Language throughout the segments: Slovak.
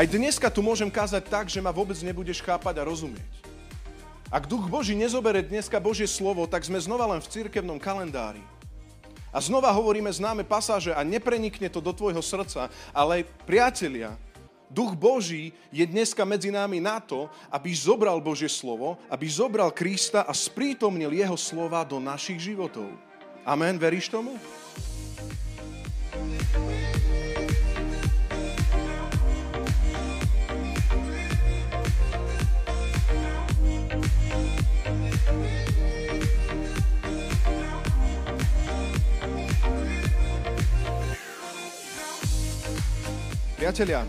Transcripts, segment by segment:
Aj dneska tu môžem kázať tak, že ma vôbec nebudeš chápať a rozumieť. Ak Duch Boží nezobere dneska Božie slovo, tak sme znova len v cirkevnom kalendári. A znova hovoríme známe pasáže a neprenikne to do tvojho srdca, ale priatelia, Duch Boží je dneska medzi nami na to, aby zobral Božie slovo, aby zobral Krista a sprítomnil jeho slova do našich životov. Amen, veríš tomu? Priatelia,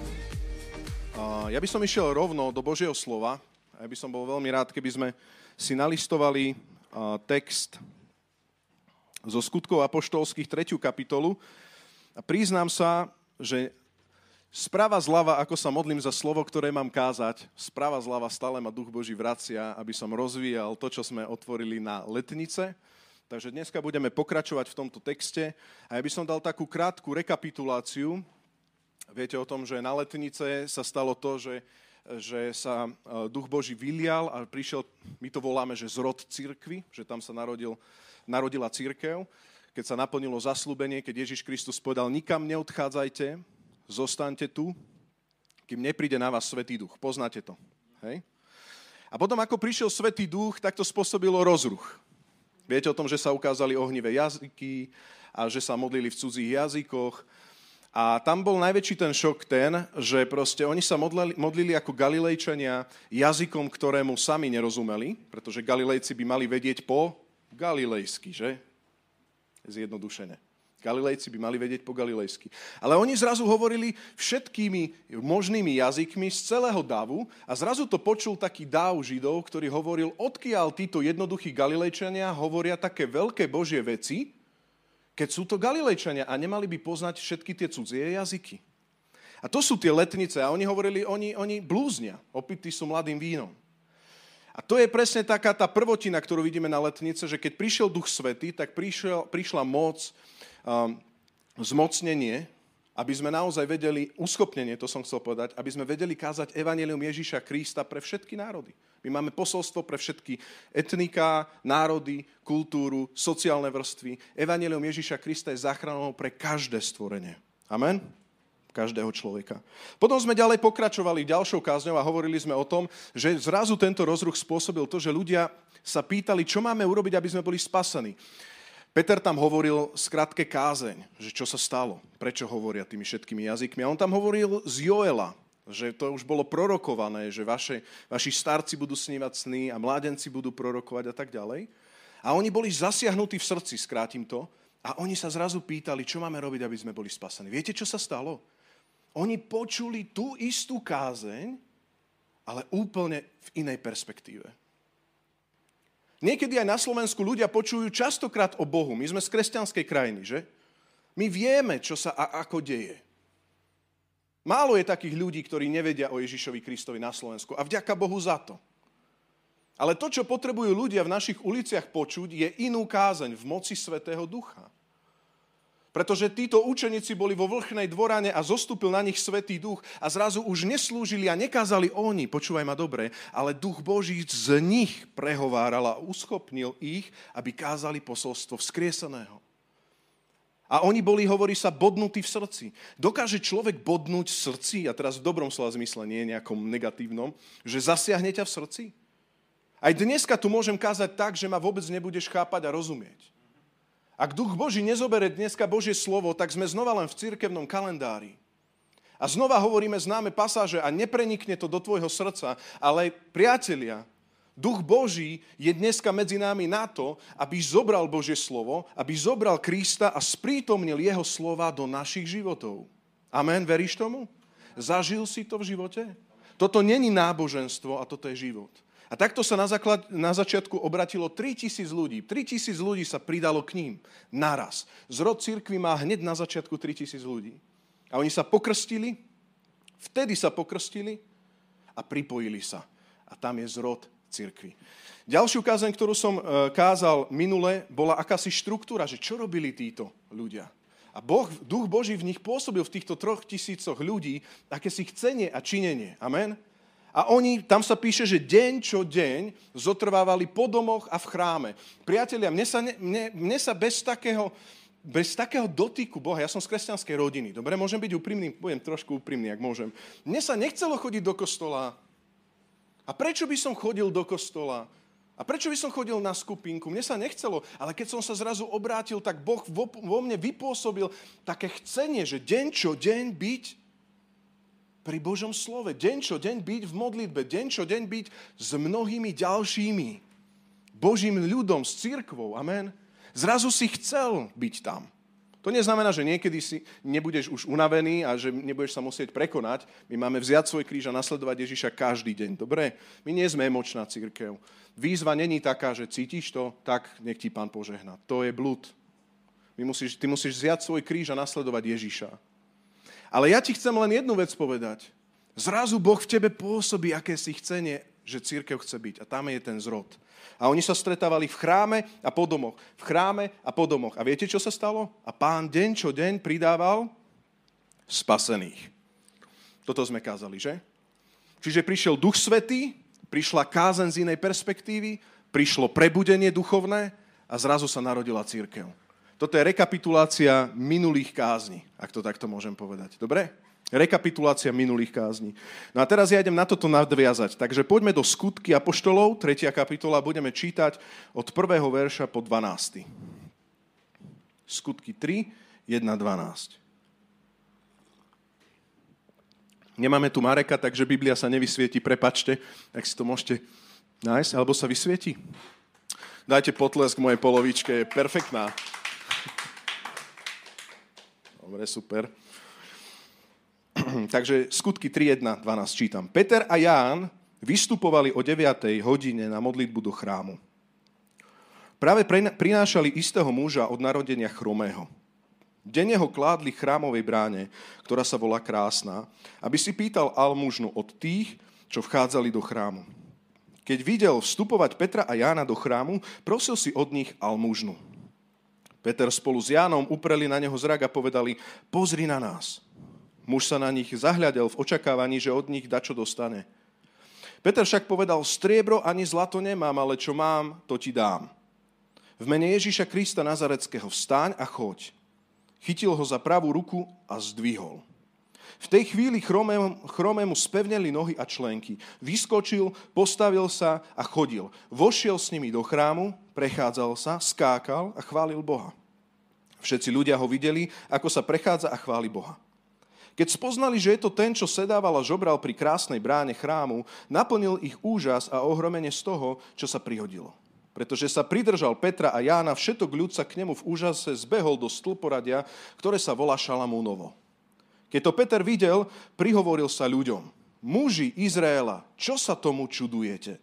ja by som išiel rovno do Božieho slova. Ja by som bol veľmi rád, keby sme si nalistovali text zo skutkov apoštolských 3. kapitolu. A priznám sa, že Sprava zľava, ako sa modlím za slovo, ktoré mám kázať, sprava zľava stále ma Duch Boží vracia, aby som rozvíjal to, čo sme otvorili na letnice. Takže dneska budeme pokračovať v tomto texte a ja by som dal takú krátku rekapituláciu Viete o tom, že na letnice sa stalo to, že, že sa e, duch Boží vylial a prišiel, my to voláme, že zrod církvy, že tam sa narodil, narodila církev, keď sa naplnilo zaslúbenie, keď Ježiš Kristus povedal, nikam neodchádzajte, zostaňte tu, kým nepríde na vás Svetý duch. Poznáte to. Hej? A potom, ako prišiel Svetý duch, tak to spôsobilo rozruch. Viete o tom, že sa ukázali ohnivé jazyky a že sa modlili v cudzích jazykoch a tam bol najväčší ten šok ten, že proste oni sa modlili, modlili ako Galilejčania jazykom, ktorému sami nerozumeli, pretože Galilejci by mali vedieť po galilejsky, že? Zjednodušené. Galilejci by mali vedieť po galilejsky. Ale oni zrazu hovorili všetkými možnými jazykmi z celého davu a zrazu to počul taký dáv židov, ktorý hovoril, odkiaľ títo jednoduchí Galilejčania hovoria také veľké božie veci, keď sú to Galilejčania a nemali by poznať všetky tie cudzie jazyky. A to sú tie letnice a oni hovorili, oni, oni blúznia, opití sú mladým vínom. A to je presne taká tá prvotina, ktorú vidíme na letnice, že keď prišiel Duch Svety, tak prišiel, prišla moc, um, zmocnenie, aby sme naozaj vedeli, uschopnenie, to som chcel povedať, aby sme vedeli kázať evanelium Ježíša Krista pre všetky národy. My máme posolstvo pre všetky etniká, národy, kultúru, sociálne vrstvy. Evangelium Ježíša Krista je záchranou pre každé stvorenie. Amen? Každého človeka. Potom sme ďalej pokračovali ďalšou kázňou a hovorili sme o tom, že zrazu tento rozruch spôsobil to, že ľudia sa pýtali, čo máme urobiť, aby sme boli spasení. Peter tam hovoril skratke kázeň, že čo sa stalo, prečo hovoria tými všetkými jazykmi. A on tam hovoril z Joela, že to už bolo prorokované, že vaše, vaši starci budú snívať sny a mládenci budú prorokovať a tak ďalej. A oni boli zasiahnutí v srdci, skrátim to, a oni sa zrazu pýtali, čo máme robiť, aby sme boli spasení. Viete, čo sa stalo? Oni počuli tú istú kázeň, ale úplne v inej perspektíve. Niekedy aj na Slovensku ľudia počujú častokrát o Bohu. My sme z kresťanskej krajiny, že? My vieme, čo sa a ako deje. Málo je takých ľudí, ktorí nevedia o Ježišovi Kristovi na Slovensku. A vďaka Bohu za to. Ale to, čo potrebujú ľudia v našich uliciach počuť, je inú kázeň v moci Svetého Ducha. Pretože títo učeníci boli vo vrchnej dvorane a zostúpil na nich Svetý Duch a zrazu už neslúžili a nekázali oni, počúvaj ma dobre, ale Duch Boží z nich prehováral a uschopnil ich, aby kázali posolstvo vzkrieseného. A oni boli, hovorí sa, bodnutí v srdci. Dokáže človek bodnúť v srdci, a teraz v dobrom slova zmysle, nie nejakom negatívnom, že zasiahne ťa v srdci? Aj dneska tu môžem kázať tak, že ma vôbec nebudeš chápať a rozumieť. Ak Duch Boží nezobere dneska Božie slovo, tak sme znova len v cirkevnom kalendári. A znova hovoríme známe pasáže a neprenikne to do tvojho srdca, ale priatelia, Duch Boží je dneska medzi nami na to, aby zobral Božie slovo, aby zobral Krista a sprítomnil jeho slova do našich životov. Amen, veríš tomu? Zažil si to v živote? Toto není náboženstvo a toto je život. A takto sa na, základ, na začiatku obratilo 3000 ľudí. 3000 ľudí sa pridalo k ním naraz. Zrod církvy má hneď na začiatku 3000 ľudí. A oni sa pokrstili, vtedy sa pokrstili a pripojili sa. A tam je zrod cirkvi. Ďalšiu kázeň, ktorú som e, kázal minule, bola akási štruktúra, že čo robili títo ľudia. A boh, duch Boží v nich pôsobil v týchto troch tisícoch ľudí aké si chcenie a činenie. Amen? A oni, tam sa píše, že deň čo deň zotrvávali po domoch a v chráme. Priatelia, mne sa, ne, mne, mne sa bez takého, bez takého dotyku Boha, ja som z kresťanskej rodiny, dobre, môžem byť úprimný, budem trošku úprimný, ak môžem. Mne sa nechcelo chodiť do kostola. A prečo by som chodil do kostola? A prečo by som chodil na skupinku? Mne sa nechcelo, ale keď som sa zrazu obrátil, tak Boh vo, vo mne vypôsobil také chcenie, že deň čo deň byť pri Božom slove, deň čo deň byť v modlitbe, deň čo deň byť s mnohými ďalšími Božím ľudom, s církvou. Amen. Zrazu si chcel byť tam. To neznamená, že niekedy si nebudeš už unavený a že nebudeš sa musieť prekonať. My máme vziať svoj kríž a nasledovať Ježiša každý deň. Dobre? My nie sme emočná církev. Výzva není taká, že cítiš to, tak nech ti pán požehná. To je blúd. My musíš, ty musíš vziať svoj kríž a nasledovať Ježiša. Ale ja ti chcem len jednu vec povedať. Zrazu Boh v tebe pôsobí akési chcenie, že církev chce byť. A tam je ten zrod. A oni sa stretávali v chráme a po domoch. V chráme a po domoch. A viete, čo sa stalo? A pán deň čo deň pridával spasených. Toto sme kázali, že? Čiže prišiel Duch Svetý, prišla kázen z inej perspektívy, prišlo prebudenie duchovné a zrazu sa narodila církev. Toto je rekapitulácia minulých kázni, ak to takto môžem povedať. Dobre? Rekapitulácia minulých kázni. No a teraz ja idem na toto nadviazať. Takže poďme do skutky Apoštolov, 3. kapitola, budeme čítať od 1. verša po 12. Skutky 3, 1, 12. Nemáme tu Mareka, takže Biblia sa nevysvieti, prepačte, ak si to môžete nájsť, alebo sa vysvieti. Dajte potlesk mojej polovičke, je perfektná. Dobre, super. Takže skutky 3.1.12 čítam. Peter a Ján vystupovali o 9. hodine na modlitbu do chrámu. Práve prinášali istého muža od narodenia chromého. Denne ho kládli chrámovej bráne, ktorá sa volá Krásna, aby si pýtal almužnu od tých, čo vchádzali do chrámu. Keď videl vstupovať Petra a Jána do chrámu, prosil si od nich almužnu. Peter spolu s Jánom upreli na neho zrak a povedali, pozri na nás. Muž sa na nich zahľadel v očakávaní, že od nich dačo dostane. Peter však povedal, striebro ani zlato nemám, ale čo mám, to ti dám. V mene Ježíša Krista Nazareckého vstáň a choď. Chytil ho za pravú ruku a zdvihol. V tej chvíli chromému, chromému spevneli nohy a členky. Vyskočil, postavil sa a chodil. Vošiel s nimi do chrámu, prechádzal sa, skákal a chválil Boha. Všetci ľudia ho videli, ako sa prechádza a chváli Boha. Keď spoznali, že je to ten, čo sedával a žobral pri krásnej bráne chrámu, naplnil ich úžas a ohromenie z toho, čo sa prihodilo. Pretože sa pridržal Petra a Jána, všetok ľud sa k nemu v úžase zbehol do stĺporadia, ktoré sa volá Šalamúnovo. Keď to Peter videl, prihovoril sa ľuďom. Muži Izraela, čo sa tomu čudujete?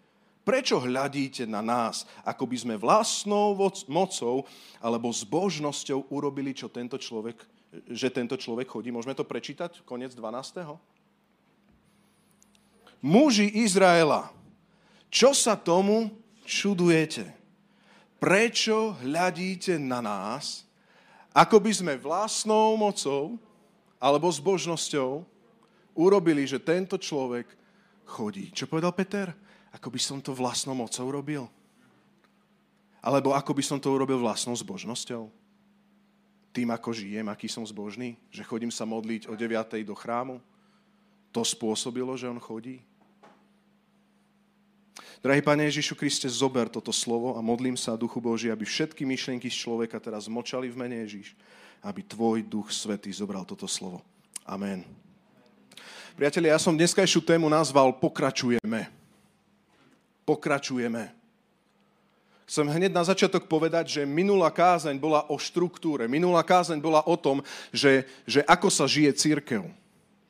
Prečo hľadíte na nás, ako by sme vlastnou mocou alebo zbožnosťou urobili, čo tento človek že tento človek chodí. Môžeme to prečítať, koniec 12. Muži Izraela, čo sa tomu čudujete? Prečo hľadíte na nás, ako by sme vlastnou mocou alebo zbožnosťou urobili, že tento človek chodí. Čo povedal Peter? Ako by som to vlastnou mocou robil? Alebo ako by som to urobil vlastnou zbožnosťou? tým, ako žijem, aký som zbožný, že chodím sa modliť o 9. do chrámu, to spôsobilo, že on chodí? Drahý Pane Ježišu Kriste, zober toto slovo a modlím sa, Duchu Boží, aby všetky myšlienky z človeka teraz močali v mene Ježiš, aby Tvoj Duch Svetý zobral toto slovo. Amen. Priatelia, ja som dneskajšiu tému nazval Pokračujeme. Pokračujeme. Chcem hneď na začiatok povedať, že minulá kázeň bola o štruktúre. Minulá kázeň bola o tom, že, že ako sa žije církev.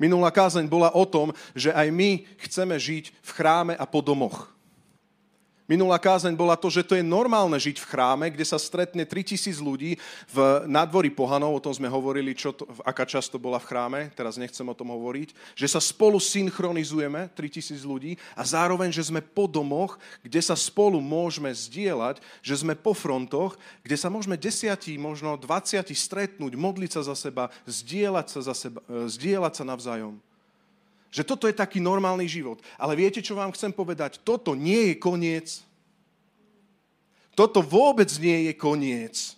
Minulá kázeň bola o tom, že aj my chceme žiť v chráme a po domoch. Minulá kázeň bola to, že to je normálne žiť v chráme, kde sa stretne 3000 ľudí v nádvorí pohanov, o tom sme hovorili, čo to, aká často bola v chráme, teraz nechcem o tom hovoriť, že sa spolu synchronizujeme, 3000 ľudí, a zároveň, že sme po domoch, kde sa spolu môžeme zdieľať, že sme po frontoch, kde sa môžeme desiatí, možno 20 stretnúť, modliť sa za seba, zdieľať sa, za seba, e, zdieľať sa navzájom. Že toto je taký normálny život. Ale viete, čo vám chcem povedať? Toto nie je koniec. Toto vôbec nie je koniec.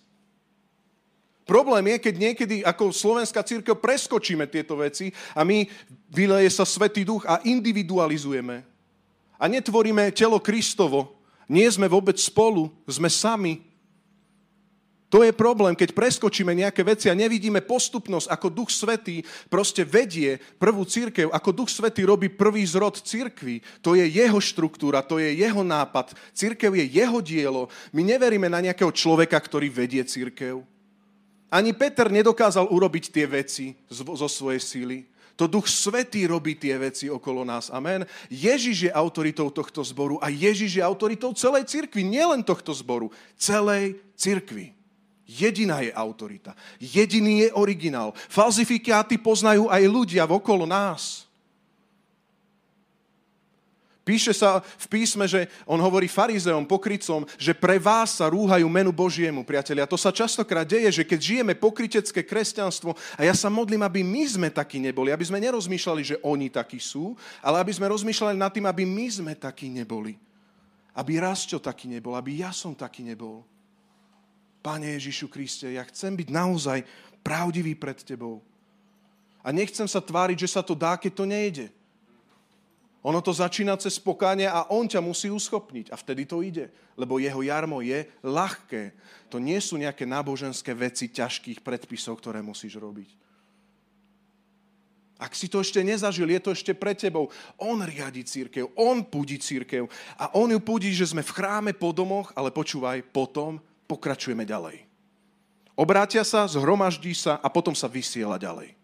Problém je, keď niekedy ako slovenská církev preskočíme tieto veci a my vyleje sa Svetý duch a individualizujeme. A netvoríme telo Kristovo. Nie sme vôbec spolu, sme sami. To je problém, keď preskočíme nejaké veci a nevidíme postupnosť, ako Duch Svetý proste vedie prvú církev, ako Duch Svetý robí prvý zrod církvy. To je jeho štruktúra, to je jeho nápad. Církev je jeho dielo. My neveríme na nejakého človeka, ktorý vedie církev. Ani Peter nedokázal urobiť tie veci zo svojej síly. To Duch Svetý robí tie veci okolo nás. Amen. Ježiš je autoritou tohto zboru a Ježiš je autoritou celej cirkvi. Nielen tohto zboru, celej cirkvi. Jediná je autorita. Jediný je originál. Falzifikáty poznajú aj ľudia okolo nás. Píše sa v písme, že on hovorí farizeom, pokrycom, že pre vás sa rúhajú menu Božiemu, priatelia. To sa častokrát deje, že keď žijeme pokrytecké kresťanstvo, a ja sa modlím, aby my sme takí neboli, aby sme nerozmýšľali, že oni takí sú, ale aby sme rozmýšľali nad tým, aby my sme takí neboli. Aby Rastio taký nebol, aby ja som taký nebol. Pane Ježišu Kriste, ja chcem byť naozaj pravdivý pred Tebou. A nechcem sa tváriť, že sa to dá, keď to nejde. Ono to začína cez pokánie a on ťa musí uschopniť. A vtedy to ide. Lebo jeho jarmo je ľahké. To nie sú nejaké náboženské veci ťažkých predpisov, ktoré musíš robiť. Ak si to ešte nezažil, je to ešte pre tebou. On riadi církev, on púdi církev. A on ju púdi, že sme v chráme po domoch, ale počúvaj, potom pokračujeme ďalej. Obrátia sa, zhromaždí sa a potom sa vysiela ďalej.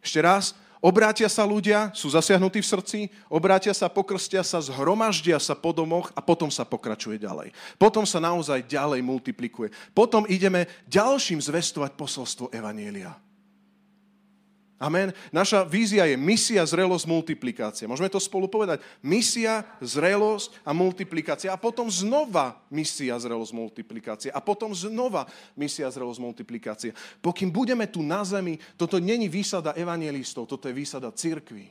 Ešte raz, obrátia sa ľudia, sú zasiahnutí v srdci, obrátia sa, pokrstia sa, zhromaždia sa po domoch a potom sa pokračuje ďalej. Potom sa naozaj ďalej multiplikuje. Potom ideme ďalším zvestovať posolstvo Evanielia. Amen. Naša vízia je misia, zrelosť, multiplikácia. Môžeme to spolu povedať? Misia, zrelosť a multiplikácia. A potom znova misia, zrelosť, multiplikácia. A potom znova misia, zrelosť, multiplikácia. Pokým budeme tu na zemi, toto není výsada evangelistov, toto je výsada cirkvi.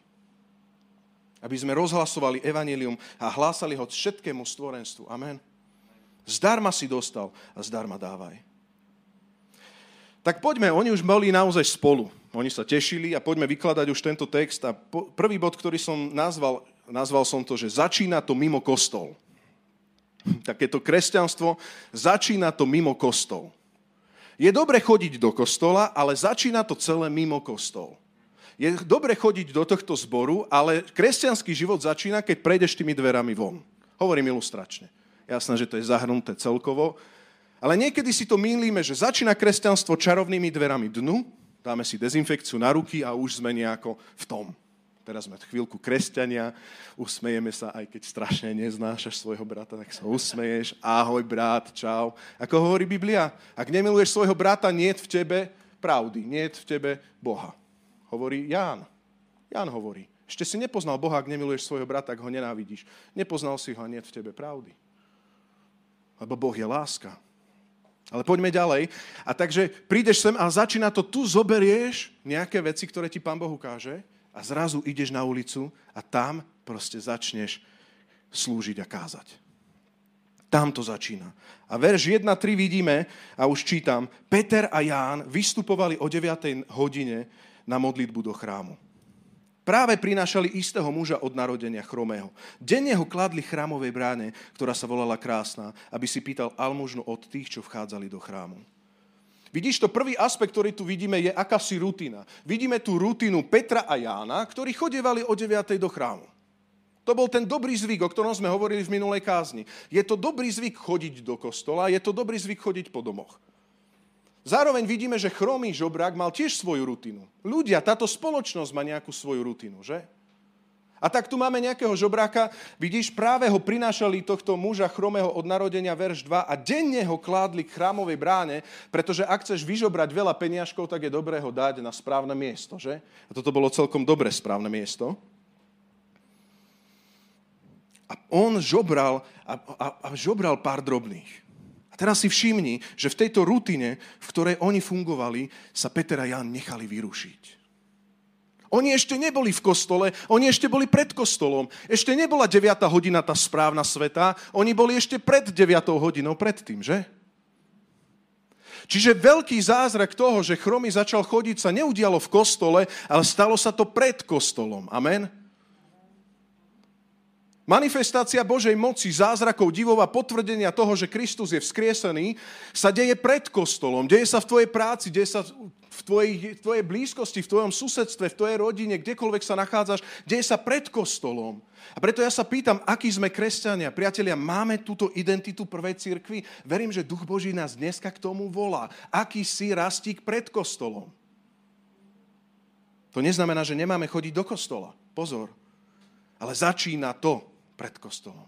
Aby sme rozhlasovali evanelium a hlásali ho všetkému stvorenstvu. Amen. Zdarma si dostal a zdarma dávaj. Tak poďme, oni už boli naozaj spolu. Oni sa tešili a poďme vykladať už tento text. A prvý bod, ktorý som nazval, nazval som to, že začína to mimo kostol. Takéto kresťanstvo začína to mimo kostol. Je dobre chodiť do kostola, ale začína to celé mimo kostol. Je dobre chodiť do tohto zboru, ale kresťanský život začína, keď prejdeš tými dverami von. Hovorím ilustračne. Jasné, že to je zahrnuté celkovo. Ale niekedy si to mýlime, že začína kresťanstvo čarovnými dverami dnu, dáme si dezinfekciu na ruky a už sme nejako v tom. Teraz sme chvíľku kresťania, usmejeme sa, aj keď strašne neznášaš svojho brata, tak sa usmeješ. Ahoj, brat, čau. Ako hovorí Biblia, ak nemiluješ svojho brata, nie v tebe pravdy, nie v tebe Boha. Hovorí Ján. Ján hovorí. Ešte si nepoznal Boha, ak nemiluješ svojho brata, ak ho nenávidíš. Nepoznal si ho a nie v tebe pravdy. Lebo Boh je láska. Ale poďme ďalej. A takže prídeš sem a začína to, tu zoberieš nejaké veci, ktoré ti Pán Boh ukáže a zrazu ideš na ulicu a tam proste začneš slúžiť a kázať. Tam to začína. A verš 1.3 vidíme, a už čítam, Peter a Ján vystupovali o 9. hodine na modlitbu do chrámu. Práve prinášali istého muža od narodenia chromého. Denne ho kladli chrámovej bráne, ktorá sa volala Krásna, aby si pýtal almužnu od tých, čo vchádzali do chrámu. Vidíš, to prvý aspekt, ktorý tu vidíme, je akási rutina. Vidíme tú rutinu Petra a Jána, ktorí chodievali o 9. do chrámu. To bol ten dobrý zvyk, o ktorom sme hovorili v minulej kázni. Je to dobrý zvyk chodiť do kostola, je to dobrý zvyk chodiť po domoch. Zároveň vidíme, že chromý žobrák mal tiež svoju rutinu. Ľudia, táto spoločnosť má nejakú svoju rutinu, že? A tak tu máme nejakého žobráka, vidíš, práve ho prinášali tohto muža chromého od narodenia, verš 2, a denne ho kládli k chrámovej bráne, pretože ak chceš vyžobrať veľa peniažkov, tak je dobré ho dať na správne miesto, že? A toto bolo celkom dobré správne miesto. A on žobral a, a, a žobral pár drobných. Teraz si všimni, že v tejto rutine, v ktorej oni fungovali, sa Peter a Jan nechali vyrušiť. Oni ešte neboli v kostole, oni ešte boli pred kostolom. Ešte nebola 9. hodina tá správna sveta, oni boli ešte pred 9. hodinou predtým, že? Čiže veľký zázrak toho, že chromy začal chodiť, sa neudialo v kostole, ale stalo sa to pred kostolom. Amen? Manifestácia Božej moci, zázrakov, divov a potvrdenia toho, že Kristus je vzkriesený, sa deje pred kostolom, deje sa v tvojej práci, deje sa v tvojej, tvojej blízkosti, v tvojom susedstve, v tvojej rodine, kdekoľvek sa nachádzaš, deje sa pred kostolom. A preto ja sa pýtam, akí sme kresťania. Priatelia, máme túto identitu prvej cirkvi? Verím, že Duch Boží nás dneska k tomu volá. Aký si rastík pred kostolom? To neznamená, že nemáme chodiť do kostola. Pozor. Ale začína to pred kostolom.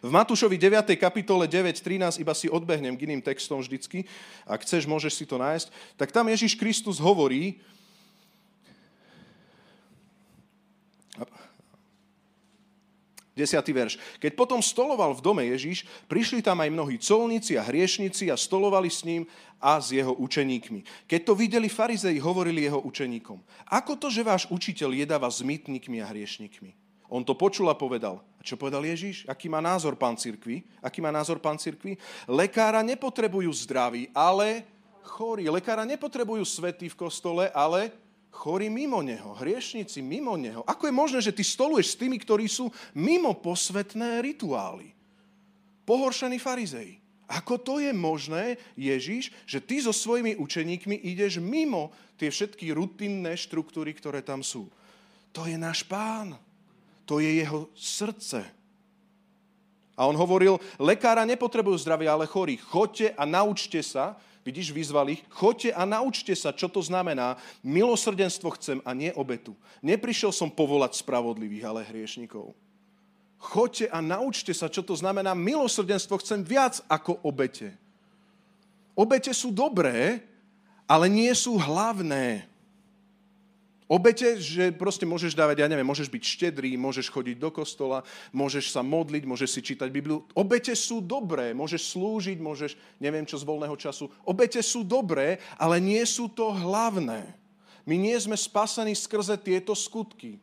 V Matúšovi 9. kapitole 9.13, iba si odbehnem k iným textom vždycky, ak chceš, môžeš si to nájsť, tak tam Ježiš Kristus hovorí, Desiatý verš. Keď potom stoloval v dome Ježiš, prišli tam aj mnohí colníci a hriešnici a stolovali s ním a s jeho učeníkmi. Keď to videli farizei, hovorili jeho učeníkom. Ako to, že váš učiteľ jedáva s mýtnikmi a hriešnikmi? On to počul a povedal. A čo povedal Ježiš? Aký má názor pán cirkvi? Aký má názor pán cirkvi? Lekára nepotrebujú zdraví, ale chorí. Lekára nepotrebujú svety v kostole, ale chorí mimo neho, hriešnici mimo neho. Ako je možné, že ty stoluješ s tými, ktorí sú mimo posvetné rituály? Pohoršení farizei. Ako to je možné, Ježiš, že ty so svojimi učeníkmi ideš mimo tie všetky rutinné štruktúry, ktoré tam sú? To je náš pán. To je jeho srdce. A on hovoril, lekára nepotrebujú zdravie, ale chorí. Choďte a naučte sa, vidíš, vyzval ich, choďte a naučte sa, čo to znamená. Milosrdenstvo chcem a nie obetu. Neprišiel som povolať spravodlivých, ale hriešnikov. Choďte a naučte sa, čo to znamená. Milosrdenstvo chcem viac ako obete. Obete sú dobré, ale nie sú hlavné. Obete, že proste môžeš dávať, ja neviem, môžeš byť štedrý, môžeš chodiť do kostola, môžeš sa modliť, môžeš si čítať Bibliu. Obete sú dobré, môžeš slúžiť, môžeš, neviem čo z voľného času. Obete sú dobré, ale nie sú to hlavné. My nie sme spasení skrze tieto skutky.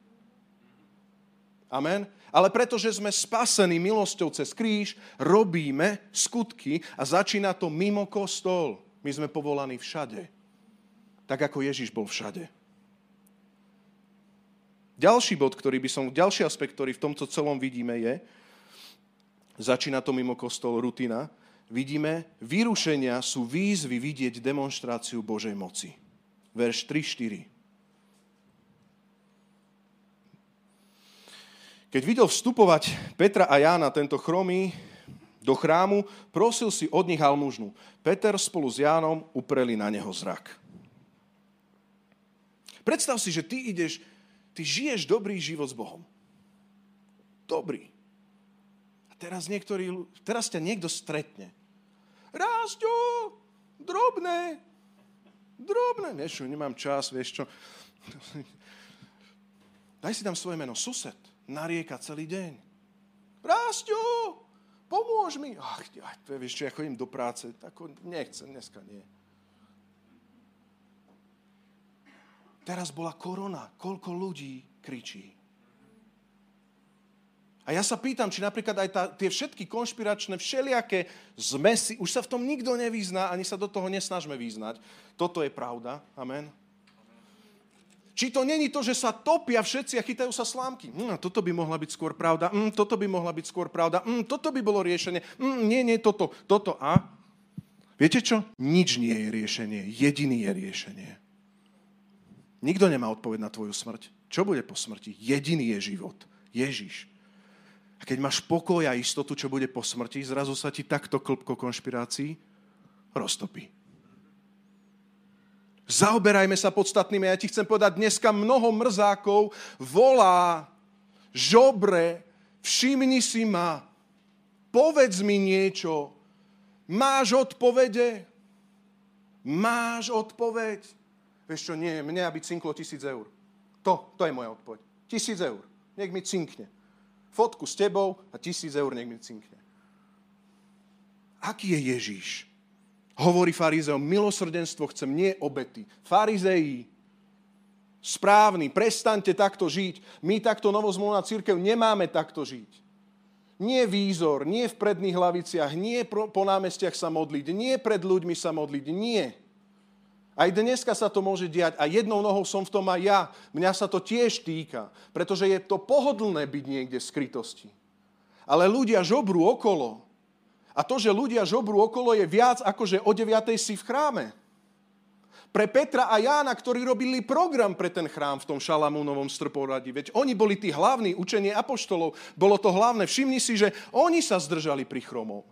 Amen? Ale pretože sme spasení milosťou cez kríž, robíme skutky a začína to mimo kostol. My sme povolaní všade. Tak ako Ježiš bol všade. Ďalší bod, ktorý by som, ďalší aspekt, ktorý v tomto celom vidíme je, začína to mimo kostol rutina, vidíme, vyrušenia sú výzvy vidieť demonstráciu Božej moci. Verš 3-4. Keď videl vstupovať Petra a Jána, tento chromý, do chrámu, prosil si od nich almužnu. Peter spolu s Jánom upreli na neho zrak. Predstav si, že ty ideš Ty žiješ dobrý život s Bohom. Dobrý. A teraz, niektorý, teraz ťa niekto stretne. Rásťo, drobné, drobné. Vieš čo, nemám čas, vieš čo. Daj si tam svoje meno. Sused. Narieka celý deň. Rásťo, pomôž mi. Ach, vieš čo, ja chodím do práce. Tako nechcem, dneska nie. Teraz bola korona. Koľko ľudí kričí? A ja sa pýtam, či napríklad aj tá, tie všetky konšpiračné, všelijaké zmesy, už sa v tom nikto nevyzná, ani sa do toho nesnažme vyznať. Toto je pravda. Amen. Či to není to, že sa topia všetci a chytajú sa slámky. Mm, toto by mohla byť skôr pravda. Mm, toto by mohla byť skôr pravda. Mm, toto by bolo riešenie. Mm, nie, nie, toto, toto. A? Viete čo? Nič nie je riešenie. Jediný je riešenie. Nikto nemá odpoveď na tvoju smrť. Čo bude po smrti? Jediný je život. Ježiš. A keď máš pokoj a istotu, čo bude po smrti, zrazu sa ti takto klpko konšpirácií roztopí. Zaoberajme sa podstatnými. Ja ti chcem povedať, dneska mnoho mrzákov volá, žobre, všimni si ma, povedz mi niečo. Máš odpovede? Máš odpoveď? Vieš čo, nie, mne aby cinklo tisíc eur. To, to je moja odpoveď. Tisíc eur. Nech mi cinkne. Fotku s tebou a tisíc eur nech mi cinkne. Aký je Ježíš? Hovorí farizeom, milosrdenstvo chcem, nie obety. Farizeji, správny, prestaňte takto žiť. My takto novozmolná církev nemáme takto žiť. Nie výzor, nie v predných hlaviciach, nie po námestiach sa modliť, nie pred ľuďmi sa modliť, nie. Aj dneska sa to môže diať a jednou nohou som v tom aj ja. Mňa sa to tiež týka, pretože je to pohodlné byť niekde v skrytosti. Ale ľudia žobrú okolo. A to, že ľudia žobrú okolo, je viac ako že o 9. si v chráme. Pre Petra a Jána, ktorí robili program pre ten chrám v tom Šalamúnovom strporadí. Veď oni boli tí hlavní učenie apoštolov. Bolo to hlavné. Všimni si, že oni sa zdržali pri chromov.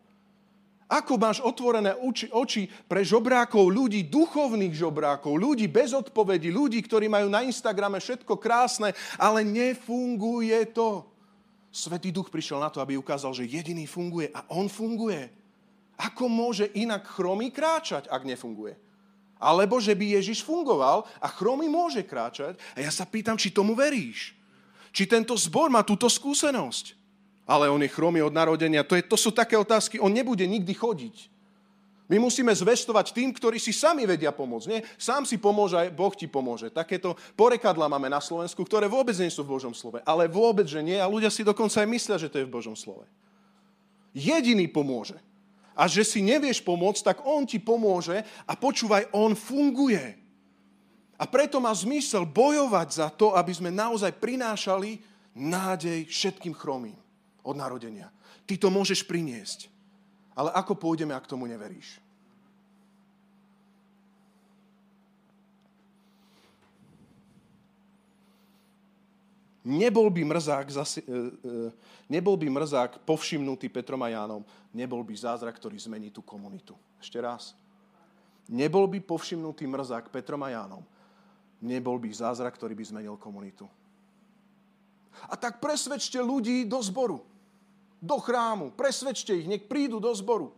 Ako máš otvorené oči, oči pre žobrákov, ľudí, duchovných žobrákov, ľudí bez odpovedi, ľudí, ktorí majú na Instagrame všetko krásne, ale nefunguje to. Svetý duch prišiel na to, aby ukázal, že jediný funguje a on funguje. Ako môže inak chromý kráčať, ak nefunguje? Alebo že by Ježiš fungoval a chromy môže kráčať. A ja sa pýtam, či tomu veríš. Či tento zbor má túto skúsenosť ale on je chromý od narodenia. To, je, to sú také otázky, on nebude nikdy chodiť. My musíme zvestovať tým, ktorí si sami vedia pomôcť. Nie? Sám si pomôže, aj Boh ti pomôže. Takéto porekadla máme na Slovensku, ktoré vôbec nie sú v Božom slove. Ale vôbec, že nie. A ľudia si dokonca aj myslia, že to je v Božom slove. Jediný pomôže. A že si nevieš pomôcť, tak on ti pomôže a počúvaj, on funguje. A preto má zmysel bojovať za to, aby sme naozaj prinášali nádej všetkým chromým od narodenia. Ty to môžeš priniesť. Ale ako pôjdeme, ak tomu neveríš? Nebol by mrzák, zasi, e, e, nebol by mrzák povšimnutý Petrom a Jánom, nebol by zázrak, ktorý zmení tú komunitu. Ešte raz. Nebol by povšimnutý mrzák Petrom a Jánom, nebol by zázrak, ktorý by zmenil komunitu. A tak presvedčte ľudí do zboru do chrámu, presvedčte ich, nech prídu do zboru.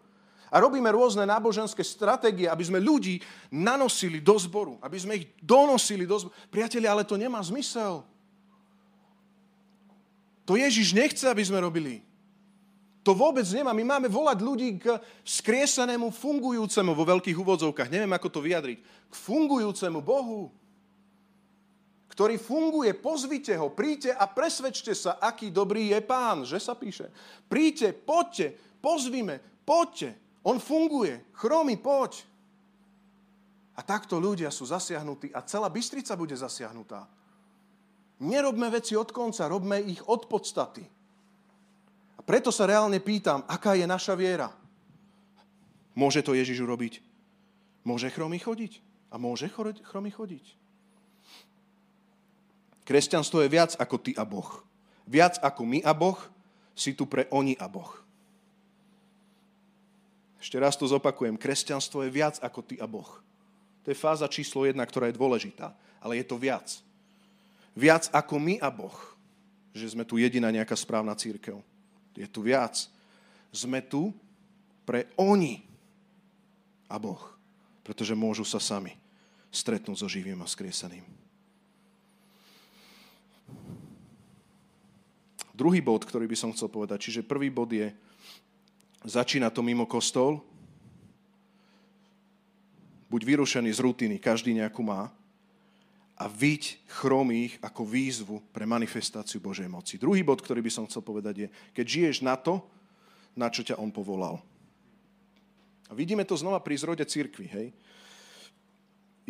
A robíme rôzne náboženské stratégie, aby sme ľudí nanosili do zboru, aby sme ich donosili do zboru. Priatelia, ale to nemá zmysel. To Ježiš nechce, aby sme robili. To vôbec nemá. My máme volať ľudí k skriesanému, fungujúcemu, vo veľkých úvodzovkách, neviem ako to vyjadriť, k fungujúcemu Bohu ktorý funguje, pozvite ho, príďte a presvedčte sa, aký dobrý je pán, že sa píše. Príďte, poďte, pozvime, poďte. On funguje. Chromy, poď. A takto ľudia sú zasiahnutí a celá Bystrica bude zasiahnutá. Nerobme veci od konca, robme ich od podstaty. A preto sa reálne pýtam, aká je naša viera. Môže to Ježiš urobiť? Môže chromy chodiť? A môže chromy chodiť? Kresťanstvo je viac ako ty a Boh. Viac ako my a Boh, si tu pre oni a Boh. Ešte raz to zopakujem. Kresťanstvo je viac ako ty a Boh. To je fáza číslo jedna, ktorá je dôležitá. Ale je to viac. Viac ako my a Boh. Že sme tu jediná nejaká správna církev. Je tu viac. Sme tu pre oni a Boh. Pretože môžu sa sami stretnúť so živým a skriesaným. Druhý bod, ktorý by som chcel povedať, čiže prvý bod je, začína to mimo kostol, buď vyrušený z rutiny, každý nejakú má, a viť chromých ako výzvu pre manifestáciu Božej moci. Druhý bod, ktorý by som chcel povedať je, keď žiješ na to, na čo ťa on povolal. A vidíme to znova pri zrode církvy, hej?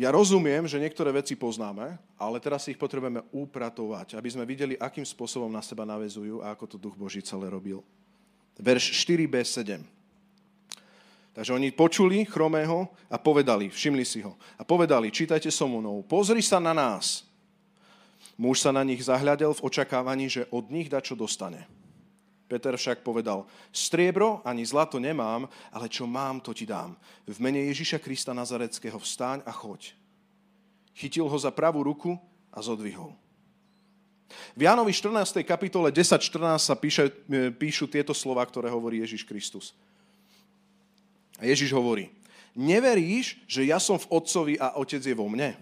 Ja rozumiem, že niektoré veci poznáme, ale teraz ich potrebujeme upratovať, aby sme videli, akým spôsobom na seba navezujú a ako to Duch Boží celé robil. Verš 4b7. Takže oni počuli chromého a povedali, všimli si ho, a povedali, čítajte so mnou, pozri sa na nás. Muž sa na nich zahľadel v očakávaní, že od nich da čo dostane. Peter však povedal, striebro ani zlato nemám, ale čo mám, to ti dám. V mene Ježiša Krista Nazareckého vstáň a choď. chytil ho za pravú ruku a zodvihol. V Jánovi 14. kapitole 10.14 sa píše, e, píšu tieto slova, ktoré hovorí Ježiš Kristus. A Ježiš hovorí, neveríš, že ja som v Otcovi a Otec je vo mne?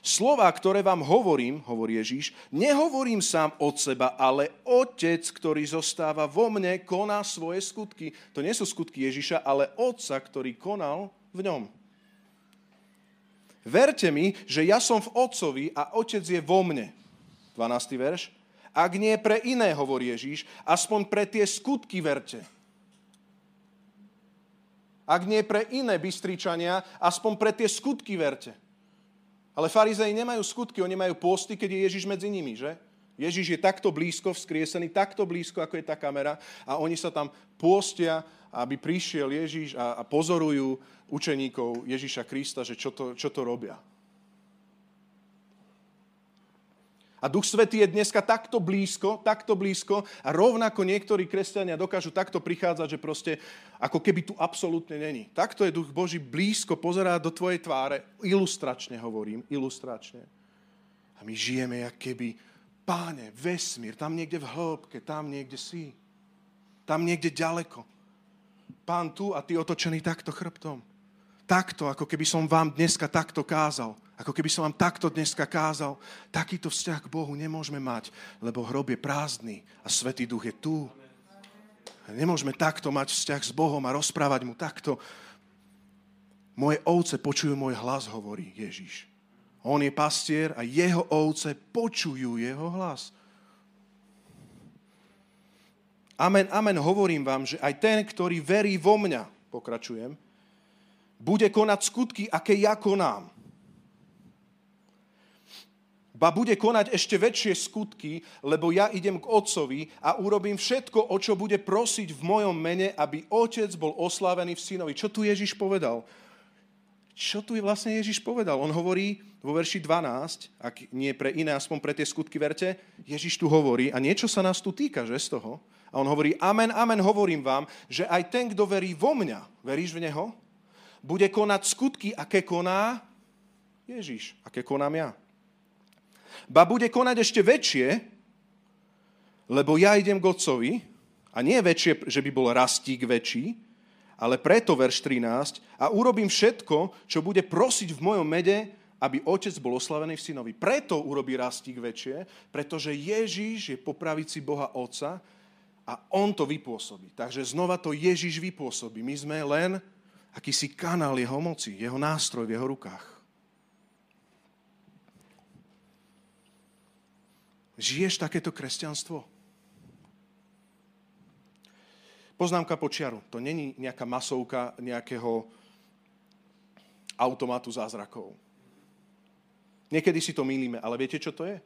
Slova, ktoré vám hovorím, hovorí Ježíš, nehovorím sám od seba, ale Otec, ktorý zostáva vo mne, koná svoje skutky. To nie sú skutky Ježíša, ale Otca, ktorý konal v ňom. Verte mi, že ja som v Otcovi a Otec je vo mne. 12. verš. Ak nie pre iné, hovorí Ježíš, aspoň pre tie skutky verte. Ak nie pre iné bystričania, aspoň pre tie skutky verte. Ale farizei nemajú skutky, oni majú posty, keď je Ježiš medzi nimi, že? Ježiš je takto blízko, vzkriesený, takto blízko, ako je tá kamera a oni sa tam postia, aby prišiel Ježiš a, a pozorujú učeníkov Ježiša Krista, že čo to, čo to robia. A Duch Svetý je dneska takto blízko, takto blízko a rovnako niektorí kresťania dokážu takto prichádzať, že proste ako keby tu absolútne není. Takto je Duch Boží blízko, pozerá do tvojej tváre, ilustračne hovorím, ilustračne. A my žijeme, jak keby, páne, vesmír, tam niekde v hĺbke, tam niekde si. Tam niekde ďaleko. Pán tu a ty otočený takto chrbtom. Takto, ako keby som vám dneska takto kázal ako keby som vám takto dneska kázal, takýto vzťah k Bohu nemôžeme mať, lebo hrob je prázdny a Svetý Duch je tu. Nemôžeme takto mať vzťah s Bohom a rozprávať mu takto. Moje ovce počujú môj hlas, hovorí Ježiš. On je pastier a jeho ovce počujú jeho hlas. Amen, amen, hovorím vám, že aj ten, ktorý verí vo mňa, pokračujem, bude konať skutky, aké ja konám ba bude konať ešte väčšie skutky, lebo ja idem k Otcovi a urobím všetko, o čo bude prosiť v mojom mene, aby Otec bol oslávený v synovi. Čo tu Ježiš povedal? Čo tu vlastne Ježiš povedal? On hovorí vo verši 12, ak nie pre iné, aspoň pre tie skutky verte, Ježiš tu hovorí a niečo sa nás tu týka, že z toho? A on hovorí, amen, amen, hovorím vám, že aj ten, kto verí vo mňa, veríš v Neho, bude konať skutky, aké koná Ježiš, aké konám ja ba bude konať ešte väčšie, lebo ja idem k Otcovi, a nie väčšie, že by bol rastík väčší, ale preto, verš 13, a urobím všetko, čo bude prosiť v mojom mede, aby otec bol oslavený v synovi. Preto urobí rastík väčšie, pretože Ježíš je po pravici Boha Otca a on to vypôsobí. Takže znova to Ježíš vypôsobí. My sme len akýsi kanál jeho moci, jeho nástroj v jeho rukách. Žiješ takéto kresťanstvo? Poznámka počiaru. To není nejaká masovka nejakého automatu zázrakov. Niekedy si to mýlime, ale viete, čo to je?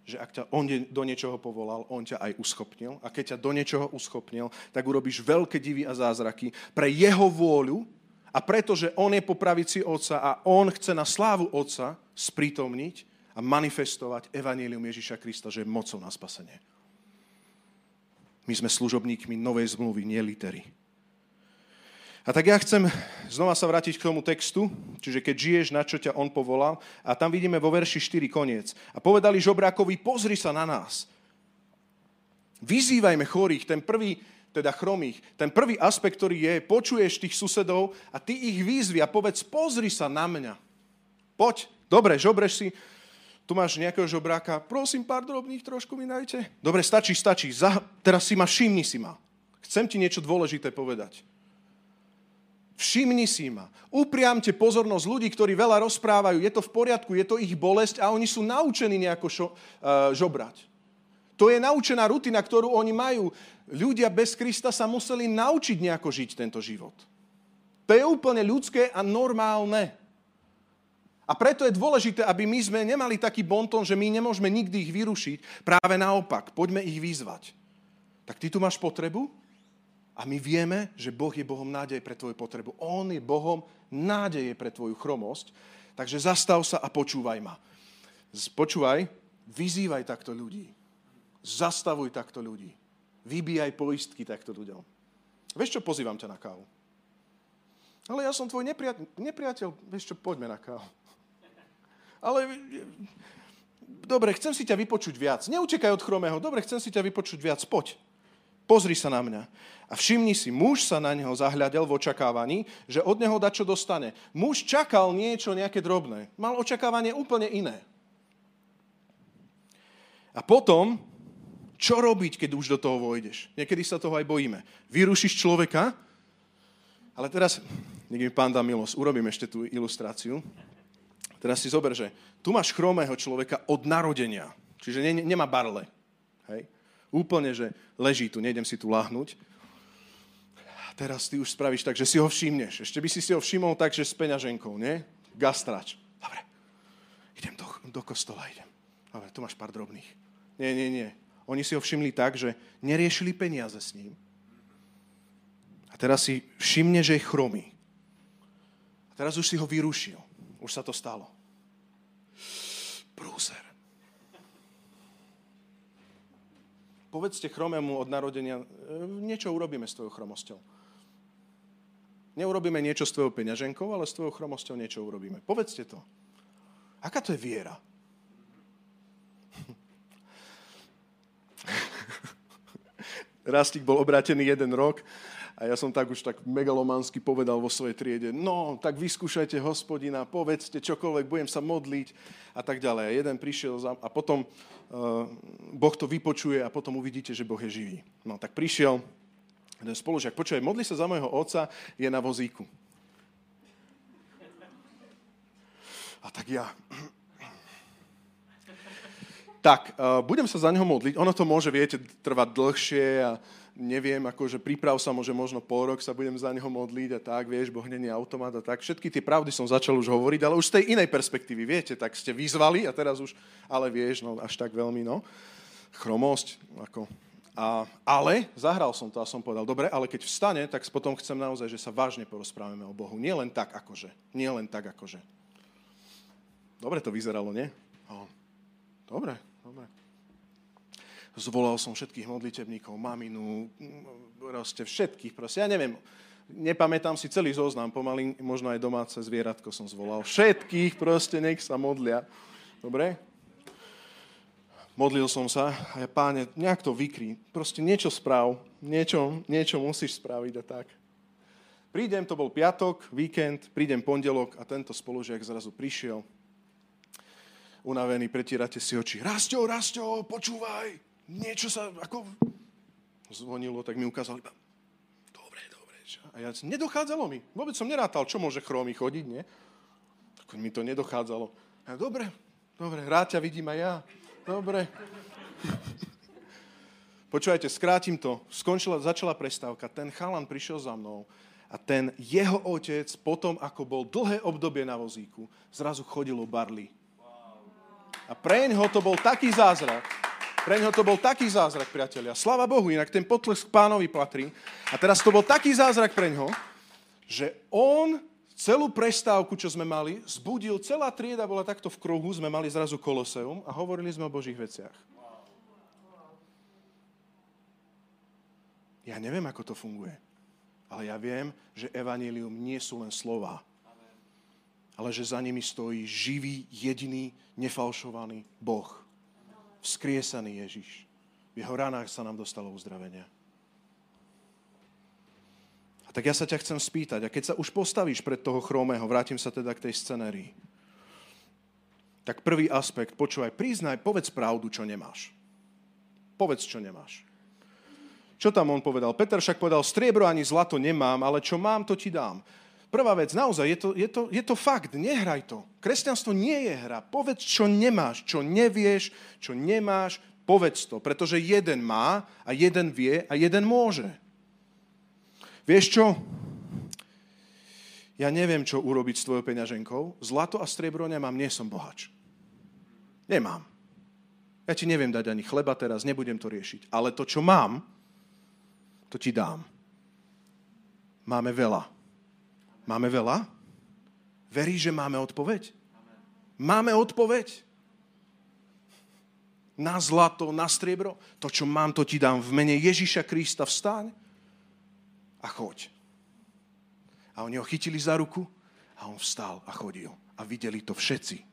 Že ak ťa on do niečoho povolal, on ťa aj uschopnil. A keď ťa do niečoho uschopnil, tak urobíš veľké divy a zázraky pre jeho vôľu a pretože on je po pravici Otca a on chce na slávu Otca sprítomniť, a manifestovať evanílium Ježiša Krista, že je mocou na spasenie. My sme služobníkmi novej zmluvy, nie litery. A tak ja chcem znova sa vrátiť k tomu textu, čiže keď žiješ, na čo ťa on povolal, a tam vidíme vo verši 4 koniec. A povedali žobrákovi, pozri sa na nás. Vyzývajme chorých, ten prvý, teda chromých, ten prvý aspekt, ktorý je, počuješ tých susedov a ty ich výzvi a povedz, pozri sa na mňa. Poď, dobre, žobreš si, tu máš nejakého žobráka, prosím, pár drobných trošku mi dajte. Dobre, stačí, stačí. Za, teraz si ma, všimni si ma. Chcem ti niečo dôležité povedať. Všimni si ma. Upriamte pozornosť ľudí, ktorí veľa rozprávajú. Je to v poriadku, je to ich bolesť a oni sú naučení nejako šo, uh, žobrať. To je naučená rutina, ktorú oni majú. Ľudia bez Krista sa museli naučiť nejako žiť tento život. To je úplne ľudské a normálne. A preto je dôležité, aby my sme nemali taký bonton, že my nemôžeme nikdy ich vyrušiť. Práve naopak, poďme ich vyzvať. Tak ty tu máš potrebu a my vieme, že Boh je Bohom nádej pre tvoju potrebu. On je Bohom nádeje pre tvoju chromosť. Takže zastav sa a počúvaj ma. Počúvaj, vyzývaj takto ľudí. Zastavuj takto ľudí. Vybíjaj poistky takto ľuďom. Vieš čo, pozývam ťa na kávu. Ale ja som tvoj nepriateľ. nepriateľ. Vieš čo, poďme na kávu. ale dobre, chcem si ťa vypočuť viac. Neutekaj od chromého, dobre, chcem si ťa vypočuť viac, poď. Pozri sa na mňa. A všimni si, muž sa na neho zahľadel v očakávaní, že od neho da čo dostane. Muž čakal niečo, nejaké drobné. Mal očakávanie úplne iné. A potom, čo robiť, keď už do toho vojdeš? Niekedy sa toho aj bojíme. Vyrušíš človeka, ale teraz, nech mi pán dá milosť, urobím ešte tú ilustráciu. Teraz si zober, že tu máš chromého človeka od narodenia, čiže ne, nemá barle. Hej? Úplne, že leží tu, nejdem si tu láhnuť. A teraz ty už spravíš tak, že si ho všimneš. Ešte by si si ho všimol tak, že s peňaženkou, nie? Gastrač. Dobre, idem do, do kostola, idem. Dobre, tu máš pár drobných. Nie, nie, nie. Oni si ho všimli tak, že neriešili peniaze s ním. A teraz si všimne, že je chromý. A teraz už si ho vyrušil. Už sa to stalo. Prúser. povedzte chromému od narodenia, e, niečo urobíme s tvojou chromosťou. Neurobíme niečo s tvojou peňaženkou, ale s tvojou chromosťou niečo urobíme. Povedzte to. Aká to je viera? Rastík bol obrátený jeden rok a ja som tak už tak megalomansky povedal vo svojej triede, no, tak vyskúšajte hospodina, povedzte čokoľvek, budem sa modliť a tak ďalej. A jeden prišiel za, a potom uh, Boh to vypočuje a potom uvidíte, že Boh je živý. No, tak prišiel jeden spolužiak, počuje, modli sa za môjho otca, je na vozíku. A tak ja... Tak, uh, budem sa za neho modliť. Ono to môže, viete, trvať dlhšie a neviem, akože príprav sa môže možno pol rok sa budem za neho modliť a tak, vieš, Boh není automat a tak. Všetky tie pravdy som začal už hovoriť, ale už z tej inej perspektívy, viete, tak ste vyzvali a teraz už, ale vieš, no až tak veľmi, no. Chromosť, ako. A, ale zahral som to a som povedal, dobre, ale keď vstane, tak potom chcem naozaj, že sa vážne porozprávame o Bohu. Nie len tak, akože. Nie len tak, akože. Dobre to vyzeralo, nie? Dobre, dobre zvolal som všetkých modlitebníkov, maminu, proste všetkých, proste, ja neviem, nepamätám si celý zoznam, pomaly možno aj domáce zvieratko som zvolal. Všetkých proste nech sa modlia. Dobre? Modlil som sa a ja, páne, nejak to vykry. Proste niečo správ, niečo, niečo musíš spraviť a tak. Prídem, to bol piatok, víkend, prídem pondelok a tento spolužiak zrazu prišiel. Unavený, pretírate si oči. Rastio, Rastio, počúvaj, niečo sa ako zvonilo, tak mi ukázal iba, dobre, dobre. A ja, nedochádzalo mi. Vôbec som nerátal, čo môže chromy chodiť, nie? Tak mi to nedochádzalo. A dobre, dobre, rád ťa vidím aj ja. Dobre. Počúvajte, skrátim to. Skončila, začala prestávka. Ten chalan prišiel za mnou a ten jeho otec, potom ako bol dlhé obdobie na vozíku, zrazu chodilo barly. A preň ho to bol taký zázrak, pre neho to bol taký zázrak, priatelia. Slava Bohu, inak ten potlesk pánovi patrí. A teraz to bol taký zázrak pre neho, že on celú prestávku, čo sme mali, zbudil, celá trieda bola takto v kruhu, sme mali zrazu koloseum a hovorili sme o Božích veciach. Ja neviem, ako to funguje, ale ja viem, že evanílium nie sú len slova, ale že za nimi stojí živý, jediný, nefalšovaný Boh vzkriesaný Ježiš. V jeho ranách sa nám dostalo uzdravenia. A tak ja sa ťa chcem spýtať, a keď sa už postavíš pred toho chromého, vrátim sa teda k tej scenérii, tak prvý aspekt, počúvaj, priznaj, povedz pravdu, čo nemáš. Povedz, čo nemáš. Čo tam on povedal? Peter však povedal, striebro ani zlato nemám, ale čo mám, to ti dám. Prvá vec, naozaj, je to, je, to, je to fakt, nehraj to. Kresťanstvo nie je hra. Povedz, čo nemáš, čo nevieš, čo nemáš, povedz to, pretože jeden má a jeden vie a jeden môže. Vieš čo? Ja neviem, čo urobiť s tvojou peňaženkou. Zlato a striebro nemám, nie som bohač. Nemám. Ja ti neviem dať ani chleba teraz, nebudem to riešiť. Ale to, čo mám, to ti dám. Máme veľa. Máme veľa? Verí, že máme odpoveď? Máme odpoveď? Na zlato, na striebro? To, čo mám, to ti dám v mene Ježiša Krista. Vstaň a choď. A oni ho chytili za ruku a on vstal a chodil. A videli to všetci.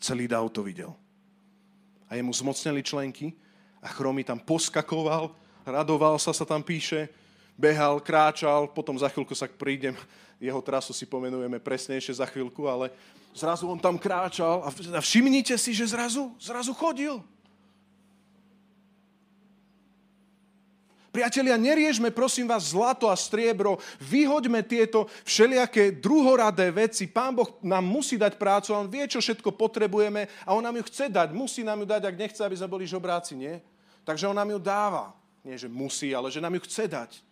Celý dav to videl. A jemu zmocnili členky a Chromy tam poskakoval, radoval sa, sa tam píše, behal, kráčal, potom za chvíľku sa prídem, jeho trasu si pomenujeme presnejšie za chvíľku, ale zrazu on tam kráčal a všimnite si, že zrazu, zrazu chodil. Priatelia, neriežme prosím vás zlato a striebro, vyhoďme tieto všelijaké druhoradé veci. Pán Boh nám musí dať prácu, on vie, čo všetko potrebujeme a on nám ju chce dať. Musí nám ju dať, ak nechce, aby sme boli žobráci, nie? Takže on nám ju dáva. Nie, že musí, ale že nám ju chce dať.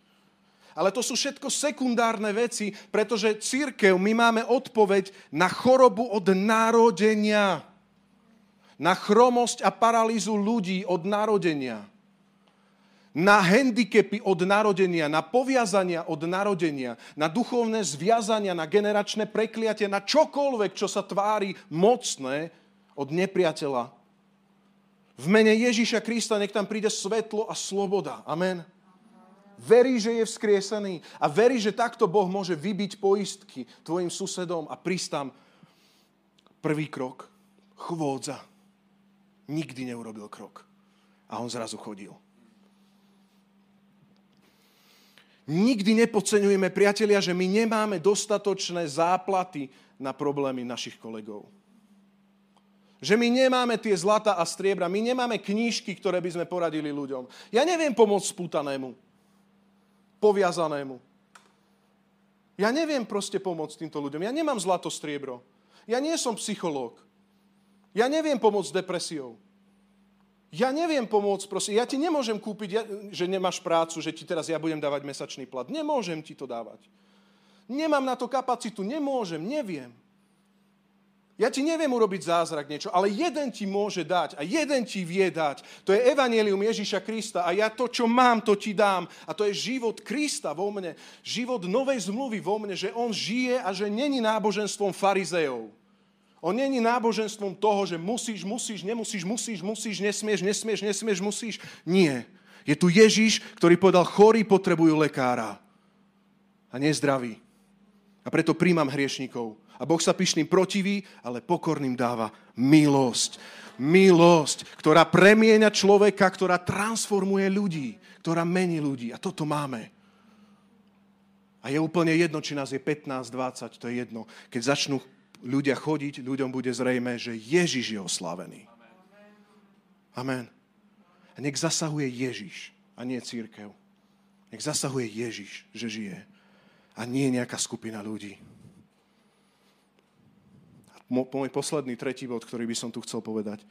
Ale to sú všetko sekundárne veci, pretože církev, my máme odpoveď na chorobu od narodenia. Na chromosť a paralýzu ľudí od narodenia na handicapy od narodenia, na poviazania od narodenia, na duchovné zviazania, na generačné prekliatie, na čokoľvek, čo sa tvári mocné od nepriateľa. V mene Ježíša Krista nech tam príde svetlo a sloboda. Amen. Verí, že je vzkriesený a verí, že takto Boh môže vybiť poistky tvojim susedom a prísť tam prvý krok. Chvôdza. Nikdy neurobil krok. A on zrazu chodil. Nikdy nepodceňujeme, priatelia, že my nemáme dostatočné záplaty na problémy našich kolegov. Že my nemáme tie zlata a striebra, my nemáme knížky, ktoré by sme poradili ľuďom. Ja neviem pomôcť spútanému, poviazanému. Ja neviem proste pomôcť týmto ľuďom. Ja nemám zlato, striebro. Ja nie som psychológ. Ja neviem pomôcť depresiou. Ja neviem pomôcť, prosím, ja ti nemôžem kúpiť, že nemáš prácu, že ti teraz ja budem dávať mesačný plat. Nemôžem ti to dávať. Nemám na to kapacitu, nemôžem, neviem. Ja ti neviem urobiť zázrak niečo, ale jeden ti môže dať a jeden ti vie dať. To je evanelium Ježíša Krista a ja to, čo mám, to ti dám. A to je život Krista vo mne, život novej zmluvy vo mne, že on žije a že není náboženstvom farizejov. On není náboženstvom toho, že musíš, musíš, nemusíš, musíš, musíš, nesmieš, nesmieš, nesmieš, musíš. Nie. Je tu Ježiš, ktorý povedal, chorí potrebujú lekára a nezdraví. A preto príjmam hriešnikov. A Boh sa pyšným protiví, ale pokorným dáva milosť. Milosť, ktorá premieňa človeka, ktorá transformuje ľudí, ktorá mení ľudí. A toto máme. A je úplne jedno, či nás je 15, 20, to je jedno. Keď začnú ľudia chodiť, ľuďom bude zrejme, že Ježiš je oslavený. Amen. A nech zasahuje Ježiš a nie církev. Nech zasahuje Ježiš, že žije. A nie nejaká skupina ľudí. Môj posledný, tretí bod, ktorý by som tu chcel povedať.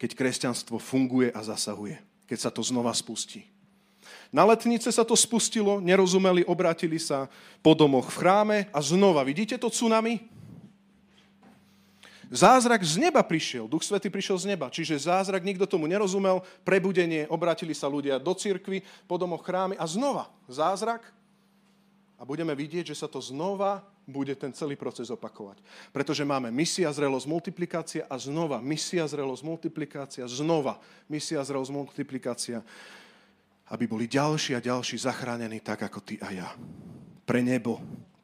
Keď kresťanstvo funguje a zasahuje. Keď sa to znova spustí. Na letnice sa to spustilo, nerozumeli, obratili sa po domoch v chráme a znova, vidíte to tsunami? Zázrak z neba prišiel, Duch Svety prišiel z neba, čiže zázrak, nikto tomu nerozumel, prebudenie, obratili sa ľudia do cirkvy, po domoch chrámy a znova zázrak a budeme vidieť, že sa to znova bude ten celý proces opakovať. Pretože máme misia, zrelosť, multiplikácia a znova misia, zrelosť, multiplikácia, znova misia, zrelosť, multiplikácia aby boli ďalší a ďalší zachránení tak ako ty a ja. Pre nebo.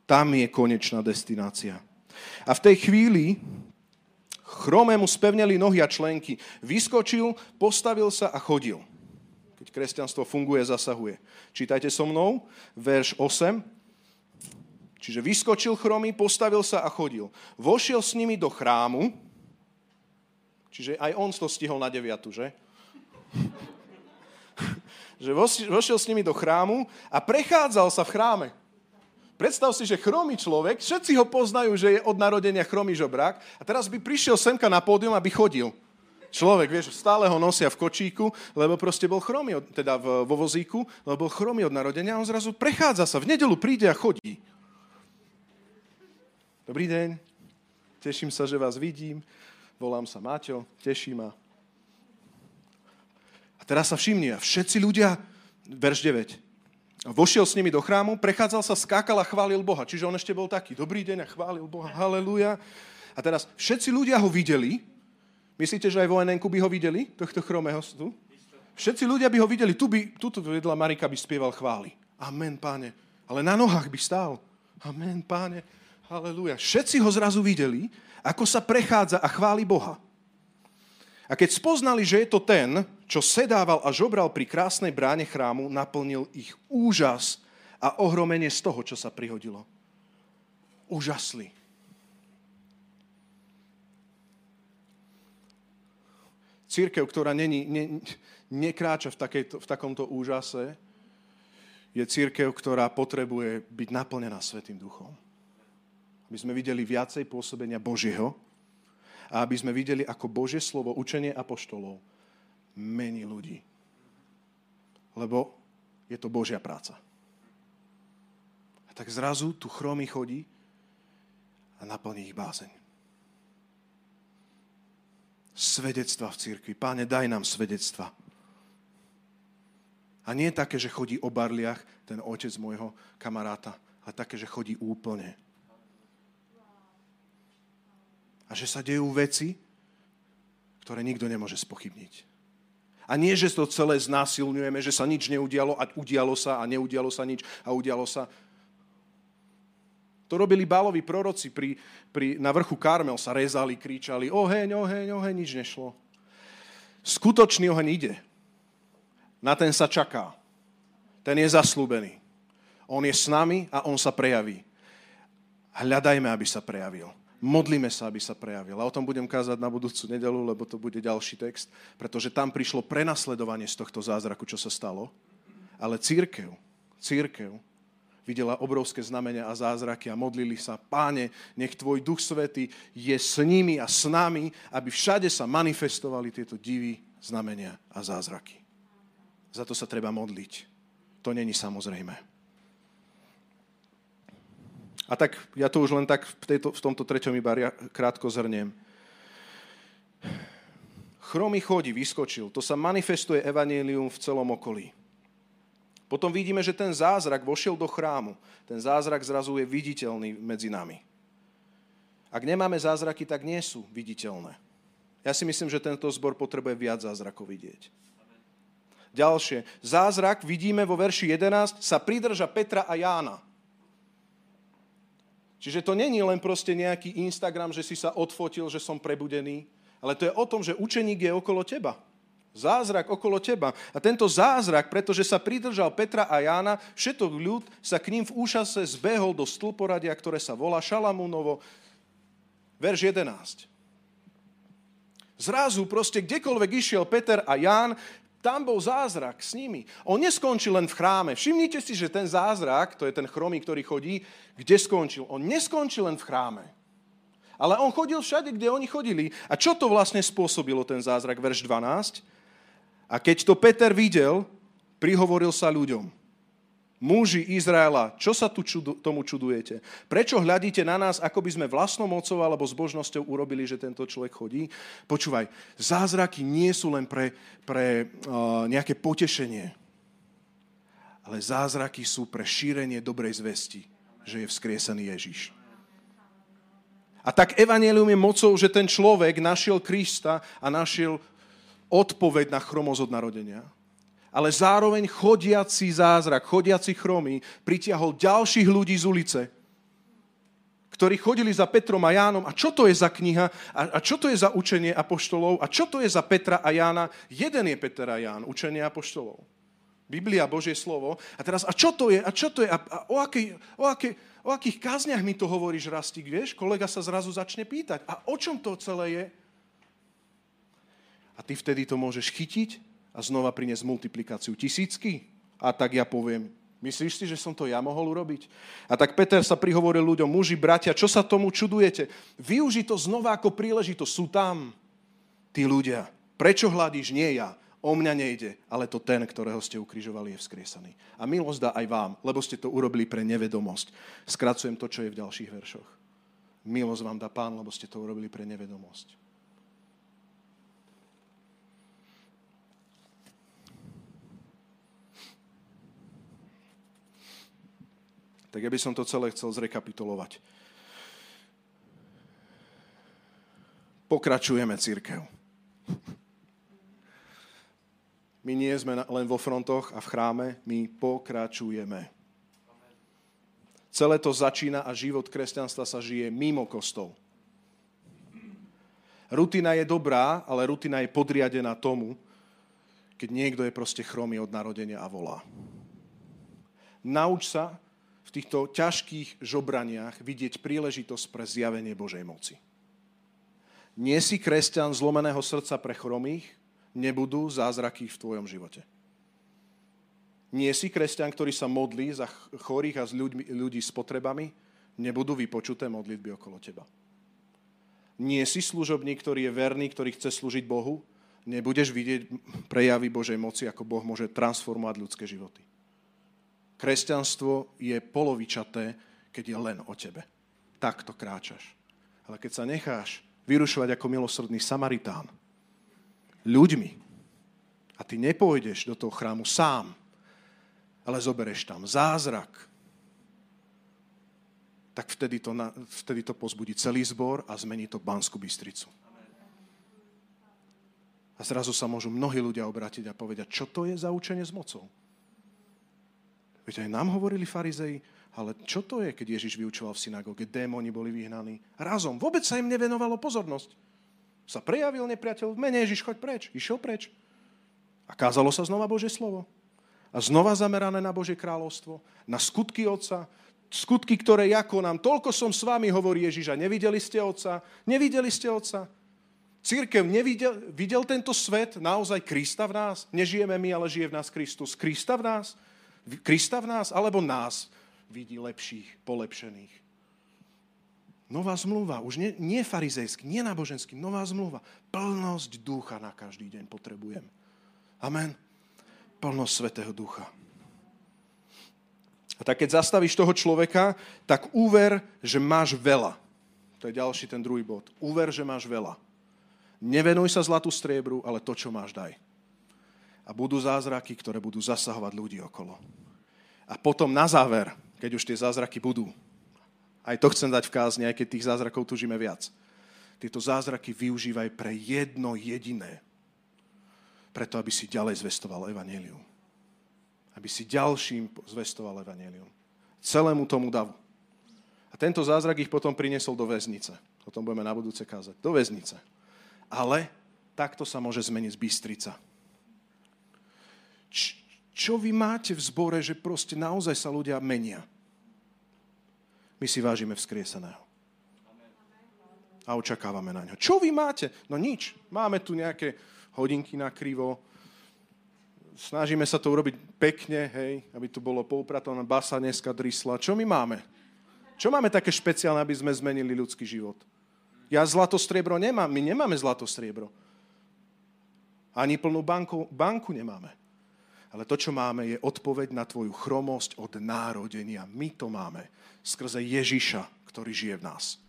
Tam je konečná destinácia. A v tej chvíli chromému spevnili nohy a členky. Vyskočil, postavil sa a chodil. Keď kresťanstvo funguje, zasahuje. Čítajte so mnou, verš 8. Čiže vyskočil chromý, postavil sa a chodil. Vošiel s nimi do chrámu, čiže aj on to stihol na deviatu, že? že vošiel s nimi do chrámu a prechádzal sa v chráme. Predstav si, že chromý človek, všetci ho poznajú, že je od narodenia chromý žobrák a teraz by prišiel semka na pódium, aby chodil. Človek, vieš, stále ho nosia v kočíku, lebo proste bol chromý, teda vo vozíku, lebo bol chromý od narodenia a on zrazu prechádza sa, v nedelu príde a chodí. Dobrý deň, teším sa, že vás vidím, volám sa Maťo, teší ma, a teraz sa všimni, a všetci ľudia, verš 9, vošiel s nimi do chrámu, prechádzal sa, skákal a chválil Boha. Čiže on ešte bol taký, dobrý deň a chválil Boha, haleluja. A teraz všetci ľudia ho videli. Myslíte, že aj vo NN by ho videli, tohto chromého tu? Všetci ľudia by ho videli. Tu by, tuto vedla Marika by spieval chvály. Amen, páne. Ale na nohách by stál. Amen, páne. Halelúja. Všetci ho zrazu videli, ako sa prechádza a chváli Boha. A keď spoznali, že je to ten, čo sedával a žobral pri krásnej bráne chrámu, naplnil ich úžas a ohromenie z toho, čo sa prihodilo. Úžasli. Církev, ktorá není, ne, nekráča v, takejto, v takomto úžase, je církev, ktorá potrebuje byť naplnená Svetým duchom. Aby sme videli viacej pôsobenia Božieho a aby sme videli, ako Božie slovo, učenie apoštolov mení ľudí. Lebo je to Božia práca. A tak zrazu tu chromy chodí a naplní ich bázeň. Svedectva v církvi. Páne, daj nám svedectva a nie také, že chodí o barliach ten otec môjho kamaráta, ale také, že chodí úplne. A že sa dejú veci, ktoré nikto nemôže spochybniť. A nie, že to celé znásilňujeme, že sa nič neudialo a udialo sa a neudialo sa nič a udialo sa. To robili báloví proroci pri, pri, na vrchu Karmel, sa rezali, kričali, oheň, oheň, oheň, nič nešlo. Skutočný oheň ide. Na ten sa čaká. Ten je zaslúbený. On je s nami a on sa prejaví. Hľadajme, aby sa prejavil. Modlíme sa, aby sa prejavil. A o tom budem kázať na budúcu nedelu, lebo to bude ďalší text, pretože tam prišlo prenasledovanie z tohto zázraku, čo sa stalo. Ale církev, církev videla obrovské znamenia a zázraky a modlili sa, páne, nech tvoj duch svety je s nimi a s nami, aby všade sa manifestovali tieto divy, znamenia a zázraky. Za to sa treba modliť. To není samozrejme. A tak ja to už len tak v, tejto, v tomto treťom iba krátko zhrniem. Chromy chodí, vyskočil. To sa manifestuje evanílium v celom okolí. Potom vidíme, že ten zázrak vošiel do chrámu. Ten zázrak zrazu je viditeľný medzi nami. Ak nemáme zázraky, tak nie sú viditeľné. Ja si myslím, že tento zbor potrebuje viac zázrakov vidieť. Ďalšie. Zázrak vidíme vo verši 11, sa pridrža Petra a Jána. Čiže to není len proste nejaký Instagram, že si sa odfotil, že som prebudený, ale to je o tom, že učeník je okolo teba. Zázrak okolo teba. A tento zázrak, pretože sa pridržal Petra a Jána, všetok ľud sa k ním v úšase zbehol do stĺporadia, ktoré sa volá Šalamúnovo. Verš 11. Zrazu proste kdekoľvek išiel Peter a Ján, tam bol zázrak s nimi. On neskončil len v chráme. Všimnite si, že ten zázrak, to je ten chromý, ktorý chodí, kde skončil? On neskončil len v chráme. Ale on chodil všade, kde oni chodili. A čo to vlastne spôsobilo, ten zázrak, verš 12? A keď to Peter videl, prihovoril sa ľuďom muži Izraela, čo sa tu čudu, tomu čudujete? Prečo hľadíte na nás, ako by sme vlastnou mocou alebo zbožnosťou urobili, že tento človek chodí? Počúvaj, zázraky nie sú len pre, pre uh, nejaké potešenie, ale zázraky sú pre šírenie dobrej zvesti, že je vzkriesený Ježiš. A tak evanelium je mocou, že ten človek našiel Krista a našiel odpoveď na chromosť od narodenia ale zároveň chodiaci zázrak, chodiaci chromy pritiahol ďalších ľudí z ulice, ktorí chodili za Petrom a Jánom. A čo to je za kniha? A, a čo to je za učenie apoštolov? A čo to je za Petra a Jána? Jeden je Peter a Ján, učenie apoštolov. Biblia, Božie slovo. A teraz, a čo to je? A čo to je? A, a o, akej, o, akej, o akých kázniach mi to hovoríš, Rastík, vieš? Kolega sa zrazu začne pýtať. A o čom to celé je? A ty vtedy to môžeš chytiť a znova priniesť multiplikáciu tisícky? A tak ja poviem, myslíš si, že som to ja mohol urobiť? A tak Peter sa prihovoril ľuďom, muži, bratia, čo sa tomu čudujete? Využi to znova ako príležitosť. Sú tam tí ľudia. Prečo hľadíš? Nie ja. O mňa nejde, ale to ten, ktorého ste ukrižovali, je vzkriesaný. A milosť dá aj vám, lebo ste to urobili pre nevedomosť. Skracujem to, čo je v ďalších veršoch. Milosť vám dá pán, lebo ste to urobili pre nevedomosť. Tak ja by som to celé chcel zrekapitulovať. Pokračujeme církev. My nie sme len vo frontoch a v chráme, my pokračujeme. Celé to začína a život kresťanstva sa žije mimo kostol. Rutina je dobrá, ale rutina je podriadená tomu, keď niekto je proste chromý od narodenia a volá. Nauč sa týchto ťažkých žobraniach vidieť príležitosť pre zjavenie Božej moci. Nie si kresťan zlomeného srdca pre chromých, nebudú zázraky v tvojom živote. Nie si kresťan, ktorý sa modlí za chorých a ľudí, ľudí s potrebami, nebudú vypočuté modlitby okolo teba. Nie si služobník, ktorý je verný, ktorý chce slúžiť Bohu, nebudeš vidieť prejavy Božej moci, ako Boh môže transformovať ľudské životy. Kresťanstvo je polovičaté, keď je len o tebe. Takto kráčaš. Ale keď sa necháš vyrušovať ako milosrdný Samaritán ľuďmi a ty nepôjdeš do toho chrámu sám, ale zobereš tam zázrak, tak vtedy to, vtedy to pozbudí celý zbor a zmení to Banskú Bystricu. A zrazu sa môžu mnohí ľudia obrátiť a povedať, čo to je za učenie s mocou. Veď aj nám hovorili farizei, ale čo to je, keď Ježiš vyučoval v synagóge, démoni boli vyhnaní. Razom, vôbec sa im nevenovalo pozornosť. Sa prejavil nepriateľ v mene Ježiš, choď preč. Išiel preč. A kázalo sa znova Božie slovo a znova zamerané na Božie kráľovstvo, na skutky Otca, skutky, ktoré ja konám. Toľko som s vami, hovorí Ježiš, a nevideli ste Otca? Nevideli ste Otca? Církev nevidel, videl tento svet naozaj Krista v nás? Nežijeme my, ale žije v nás Kristus. Krista v nás? Krista v nás? Alebo nás vidí lepších, polepšených? Nová zmluva, už nie, nie farizejský, nie náboženský, nová zmluva. Plnosť ducha na každý deň potrebujem. Amen plnosť Svetého Ducha. A tak keď zastavíš toho človeka, tak úver, že máš veľa. To je ďalší ten druhý bod. Úver, že máš veľa. Nevenuj sa zlatú striebru, ale to, čo máš, daj. A budú zázraky, ktoré budú zasahovať ľudí okolo. A potom na záver, keď už tie zázraky budú, aj to chcem dať v kázni, aj keď tých zázrakov tužíme viac. Tieto zázraky využívaj pre jedno jediné preto, aby si ďalej zvestoval evanelium. Aby si ďalším zvestoval evanelium. Celému tomu davu. A tento zázrak ich potom priniesol do väznice. O tom budeme na budúce kázať. Do väznice. Ale takto sa môže zmeniť Bystrica. Čo vy máte v zbore, že proste naozaj sa ľudia menia? My si vážime vzkrieseného. A očakávame na ňo. Čo vy máte? No nič. Máme tu nejaké hodinky na krivo. Snažíme sa to urobiť pekne, hej, aby tu bolo poupratované basa dneska drisla. Čo my máme? Čo máme také špeciálne, aby sme zmenili ľudský život? Ja zlato striebro nemám, my nemáme zlato striebro. Ani plnú banku, banku nemáme. Ale to, čo máme, je odpoveď na tvoju chromosť od národenia. My to máme skrze Ježiša, ktorý žije v nás.